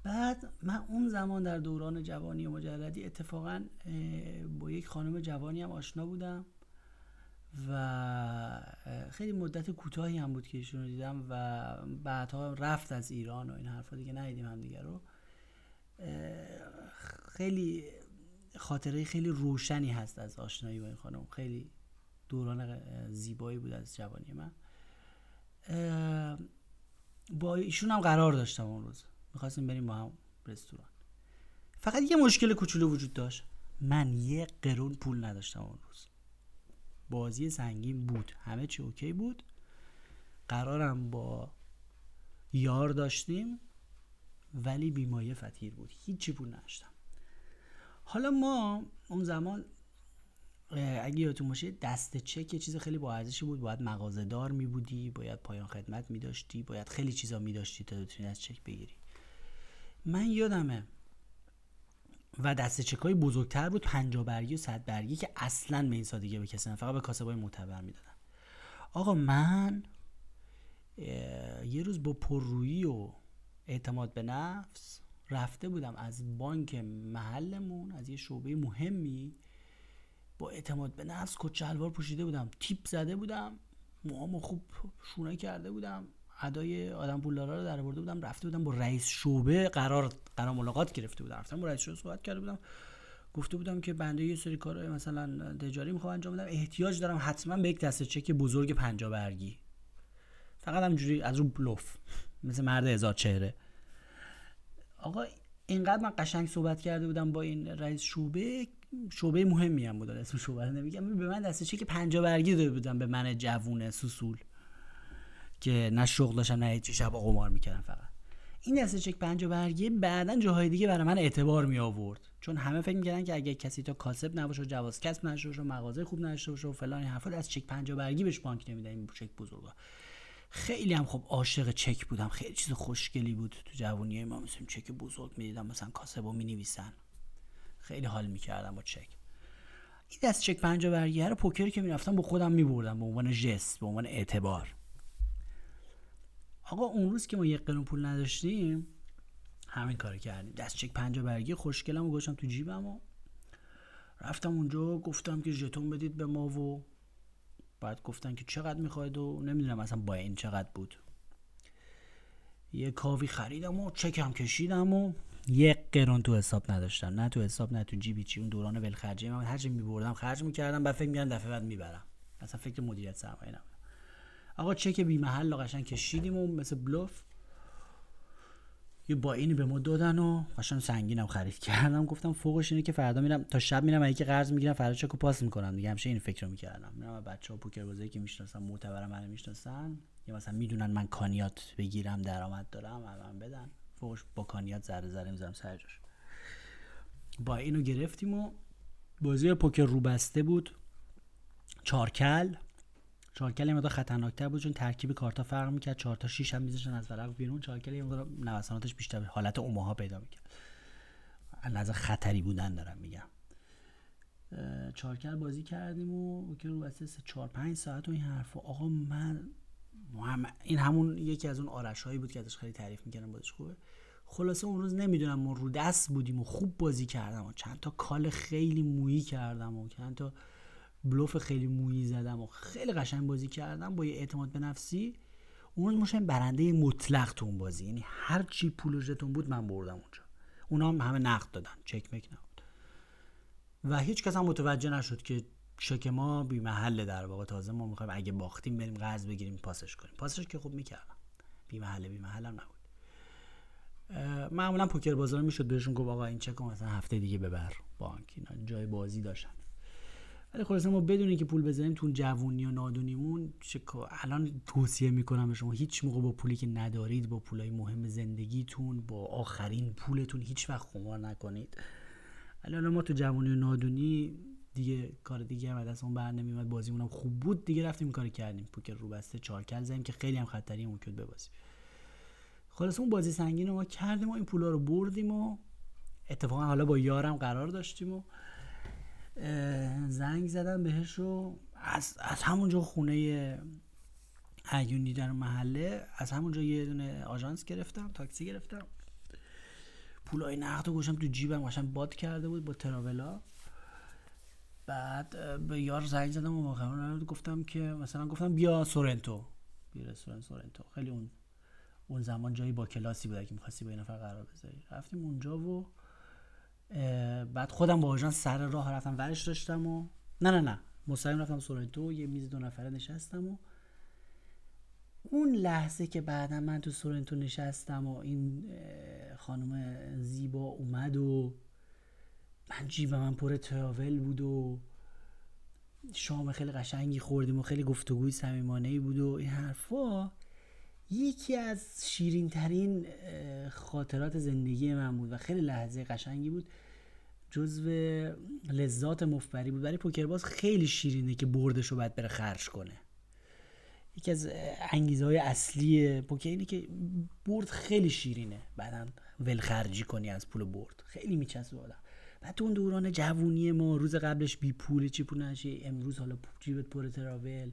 بعد من اون زمان در دوران جوانی و مجردی اتفاقا با یک خانم جوانی هم آشنا بودم. و خیلی مدت کوتاهی هم بود که ایشون رو دیدم و بعدها رفت از ایران و این حرفا دیگه ندیدیم هم دیگه رو خیلی خاطره خیلی روشنی هست از آشنایی با این خانم. خیلی دوران زیبایی بود از جوانی من. با ایشون هم قرار داشتم اون روز. می‌خواستیم بریم با هم رستوران. فقط یه مشکل کوچولو وجود داشت. من یه قرون پول نداشتم اون روز. بازی سنگین بود. همه چی اوکی بود. قرارم با یار داشتیم ولی بیمایه فتیر بود. هیچی پول نداشتم. حالا ما اون زمان اگه یادتون باشه دست چک یه چیز خیلی با ارزشی بود. باید مغازه دار می بودی باید پایان خدمت می داشتی باید خیلی چیزا می داشتی تا بتونی از چک بگیری. من یادمه و دست چک های بزرگتر بود 50 برگی و 100 برگی که اصلا به این سادگی به کسی فقط به کاسبای معتبر می‌دادن. آقا من یه روز با پررویی و اعتماد به نفس رفته بودم از بانک محلمون از یه شعبه مهمی با اعتماد به نفس شلوار پوشیده بودم تیپ زده بودم موهامو خوب شونه کرده بودم. ادای آدم پولدارا رو در برده بودم رفته بودم با رئیس شعبه قرار قرار ملاقات گرفته بودم. رفتم با رئیس شعبه صحبت کرده بودم. گفته بودم که بنده یه سری کار مثلا تجاری می‌خوام انجام بدم. احتیاج دارم حتما به یک دسته چک بزرگ 50 برگی. فقط همجوری از رو بلوف مثل مرد هزار چهره. آقا اینقدر من قشنگ صحبت کرده بودم با این رئیس شعبه شعبه مهمی هم بود اسم شعبه نمیگم. به من دسته چک 50 برگی داده بودم به من جوونه سوسول. که نه شغل داشتم نه چی شب قمار می‌کردم فقط. این دسته چک پنج برگی بعدا جاهای دیگه برای من اعتبار می آورد چون همه فکر می‌کردن که اگه کسی تا کاسب نباشه و جواز کسب نشه و مغازه خوب نشه و فلان حرفا از چک پنج برگی بهش بانک نمیدن. این چک بزرگا. خیلی هم خب عاشق چک بودم. خیلی چیز خوشگلی بود تو جوونی ما. مثلا چک بزرگ می‌دیدم مثلا کاسبو می نویسن خیلی حال می‌کردم با چک. این دست چک پنج برگی رو پوکر که می‌رفتم با خودم میبردم. به عنوان جست به عنوان اعتبار. آقا اون روز که ما یک قرون پول نداشتیم همین کار کردیم. دست چک پنجا برگی خوشگلم و گذاشتم تو جیبم و رفتم اونجا گفتم که ژتون بدید به ما و بعد گفتن که چقدر می‌خواید و نمی‌دونم اصلا با این چقدر بود. یه کاوی خریدم و چکم کشیدم و یک قرون تو حساب نداشتم. نه تو حساب نه تو جیبی چی اون دوران ولخرجی. من هرچی میبردم خرج می‌کردم بعد فکر می‌کردم دفعه بعد می‌برم. اصلا فکر مدیریت سرمایه آقا چک بی محل قشنگ کشیدیم و مثل بلوف. یه با اینی به ما دادن و قشنگ سنگینم خرید کردم. گفتم فوقش اینه که فردا میرم تا شب میرم اگه قرض می‌گیرم فردا چکو پاس می‌کنم دیگه. همیشه این فکر رو می‌کردم. میرم بچه ها پوکر بازی که می‌شناسن معتبر من می‌شناسن. یا مثلا می‌دونن من کانیات بگیرم درآمد دارم من بدن. فوقش با کانیات ذره ذره می‌ذارم سر جاش. با اینو گرفتیم و بازی پوکر رو بسته بود. چارکل چارکل یه مقدار خطرناکتر بود چون ترکیب کارتا فرق می‌کرد. 4 تا 6 هم میذاشتن از ورق بیرون. چارکل یه مقدار نوساناتش بیشتر حالت اوماها پیدا می‌کرد. از خطری بودن دارم میگم. چارکل بازی کردیم و که رو واسه 4 5 ساعت و این حرفا. آقا من این همون یکی از اون آرش هایی بود که ازش خیلی تعریف می‌کردم بازیش خوبه. خلاصه اون روز نمی‌دونم ما رو دست بودیم و خوب بازی کردم و چند تا کال خیلی مویی کردم و چند تا بلوف خیلی مویی زدم و خیلی قشنگ بازی کردم با یه اعتماد به نفسی. اون روز مشن برنده مطلق تو اون بازی. یعنی هر چی پول بود من بردم اونجا. اونا هم همه نقد دادن. چک مک نبود. و هیچ کس هم متوجه نشد که چک ما بی محله در واقع. تازه ما می‌خوایم اگه باختیم بریم قرض بگیریم پاسش کنیم. پاسش که خوب می‌کردم. بی محله بی محله هم نبود. معمولا پوکر بازار می‌شد بهشون گفت آقا این چک مثلا هفته دیگه ببر بانک. اینا جای بازی داشتن. ولی خلاص ما بدونیم که پول بزنیم تو جوونی و نادونیمون الان توصیه می‌کنم به شما هیچ موقع با پولی که ندارید با پولای مهم زندگیتون با آخرین پولتون هیچ وقت خمار نکنید. الان ما تو جوونی و نادونی دیگه کار دیگه هم دست اون بر نمیومد بازیمون خوب بود دیگه رفتیم کار کردیم. پوکر رو بسته چارکل زدیم که خیلی هم خطری ممکن ببازیم. خلاص اون بازی سنگین رو ما کردیم و این پولا رو بردیم و اتفاقا حالا با یارم قرار داشتیم و زنگ زدم بهش رو از, از همونجا خونه عیونی در محله از همونجا یه دونه آژانس گرفتم تاکسی گرفتم. پولای نقد رو گوشم تو جیبم قشنگ باد کرده بود با تراولا. بعد به یار زنگ زدم و گفتم که مثلا گفتم بیا سورنتو. بیا رستوران سورنتو. خیلی اون اون زمان جایی با کلاسی بود که می‌خواستی با این نفر قرار بذاری. رفتیم اونجا و بعد خودم با آژانس سر راه رفتم ورش داشتم و نه نه نه. مستقیم رفتم سورنتو یه میز دو نفره نشستم و اون لحظه که بعدا من تو سورنتو نشستم و این خانم زیبا اومد و من جیب من پر تراول بود و شام خیلی قشنگی خوردیم و خیلی گفتگوی صمیمانه بود و این حرفا. یکی از شیرین ترین خاطرات زندگی من بود و خیلی لحظه قشنگی بود. جزو لذات مفبری بود. برای پوکرباز خیلی شیرینه که بردش رو باید بره خرج کنه. یکی از انگیزه های اصلی پوکر اینه که برد خیلی شیرینه. بعدا ولخرجی کنی از پول برد. خیلی میچسبه آدم. بعد تو اون دوران جوونی ما روز قبلش بی پول چی پول نشی امروز حالا جیبت پر تراول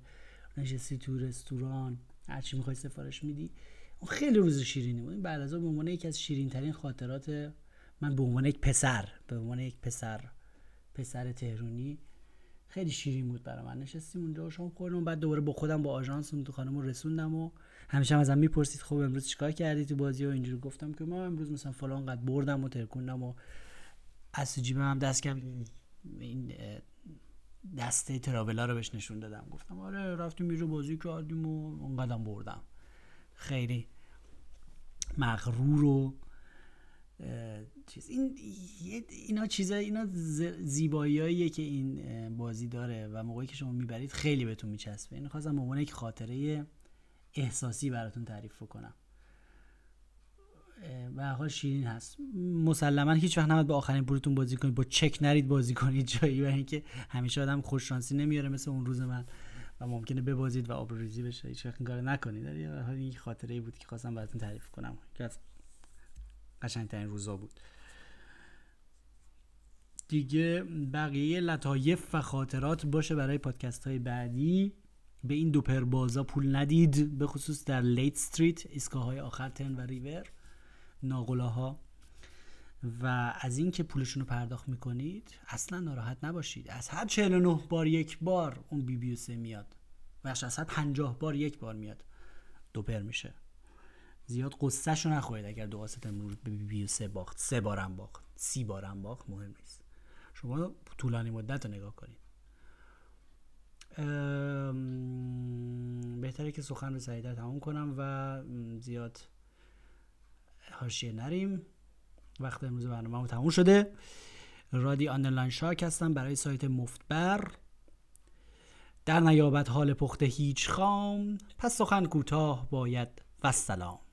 نشستی تو رستوران. هرچی می‌خوای سفارش میدی. اون خیلی روز شیرینی بود. بعد از اون به عنوان یکی از شیرین ترین خاطرات من به عنوان یک پسر به عنوان یک پسر پسر تهرونی خیلی شیرین بود برای من. نشستیم اونجا شام خوردم بعد دوباره با خودم با آژانس اون تو خانم رسوندم و همیشه هم ازم می‌پرسید خب امروز چیکار کردی تو بازی و اینجوری گفتم که ما امروز مثلا فلان قد بردم و ترکوندم و از جیبم هم دست کم. این دسته تراولا رو بهش نشون دادم. گفتم آره رفتیم یه بازی کردیم و اونقدر بردم. خیلی مغرور و چیز. این اینا چیزا اینا زیباییاییه که این بازی داره و موقعی که شما می‌برید خیلی بهتون میچسبه. این خواستم به عنوان یک خاطره احساسی براتون تعریف کنم به حال شیرین هست. مسلما هیچ وقت نباید به آخرین پولتون بازی کنید با چک نرید بازی کنید جایی و اینکه همیشه آدم خوش شانسی نمیاره مثل اون روز من. و ممکنه ببازید و آبروریزی بشه. هیچ وقت کار نکنید. در این خاطره بود که خواستم براتون تعریف کنم. که از قشنگترین روزا بود. دیگه بقیه لطایف و خاطرات باشه برای پادکست های بعدی. به این دو بازا پول ندید به خصوص در لیت استریت ایستگاه های آخر تن و ریور ناقلاها و از اینکه پولشون رو پرداخت می‌کنید اصلا ناراحت نباشید. از هر 49 بار یک بار اون بی بی سه میاد. و از هر 50 بار یک بار میاد دوپر میشه. زیاد قصهش رو نخورید اگر دو قاست امروز به بی بی سه باخت. سه بارم باخت. سی بارم باخت مهم نیست. شما طولانی مدت رو نگاه کنید. بهتره که سخن رو سریعتر تمام کنم و زیاد حاشیه نریم. وقت امروز برنامه تموم شده. رادی underline شاک هستم برای سایت مفتبر. درنیابد حال پخته هیچ خام. پس سخن کوتاه باید. والسلام.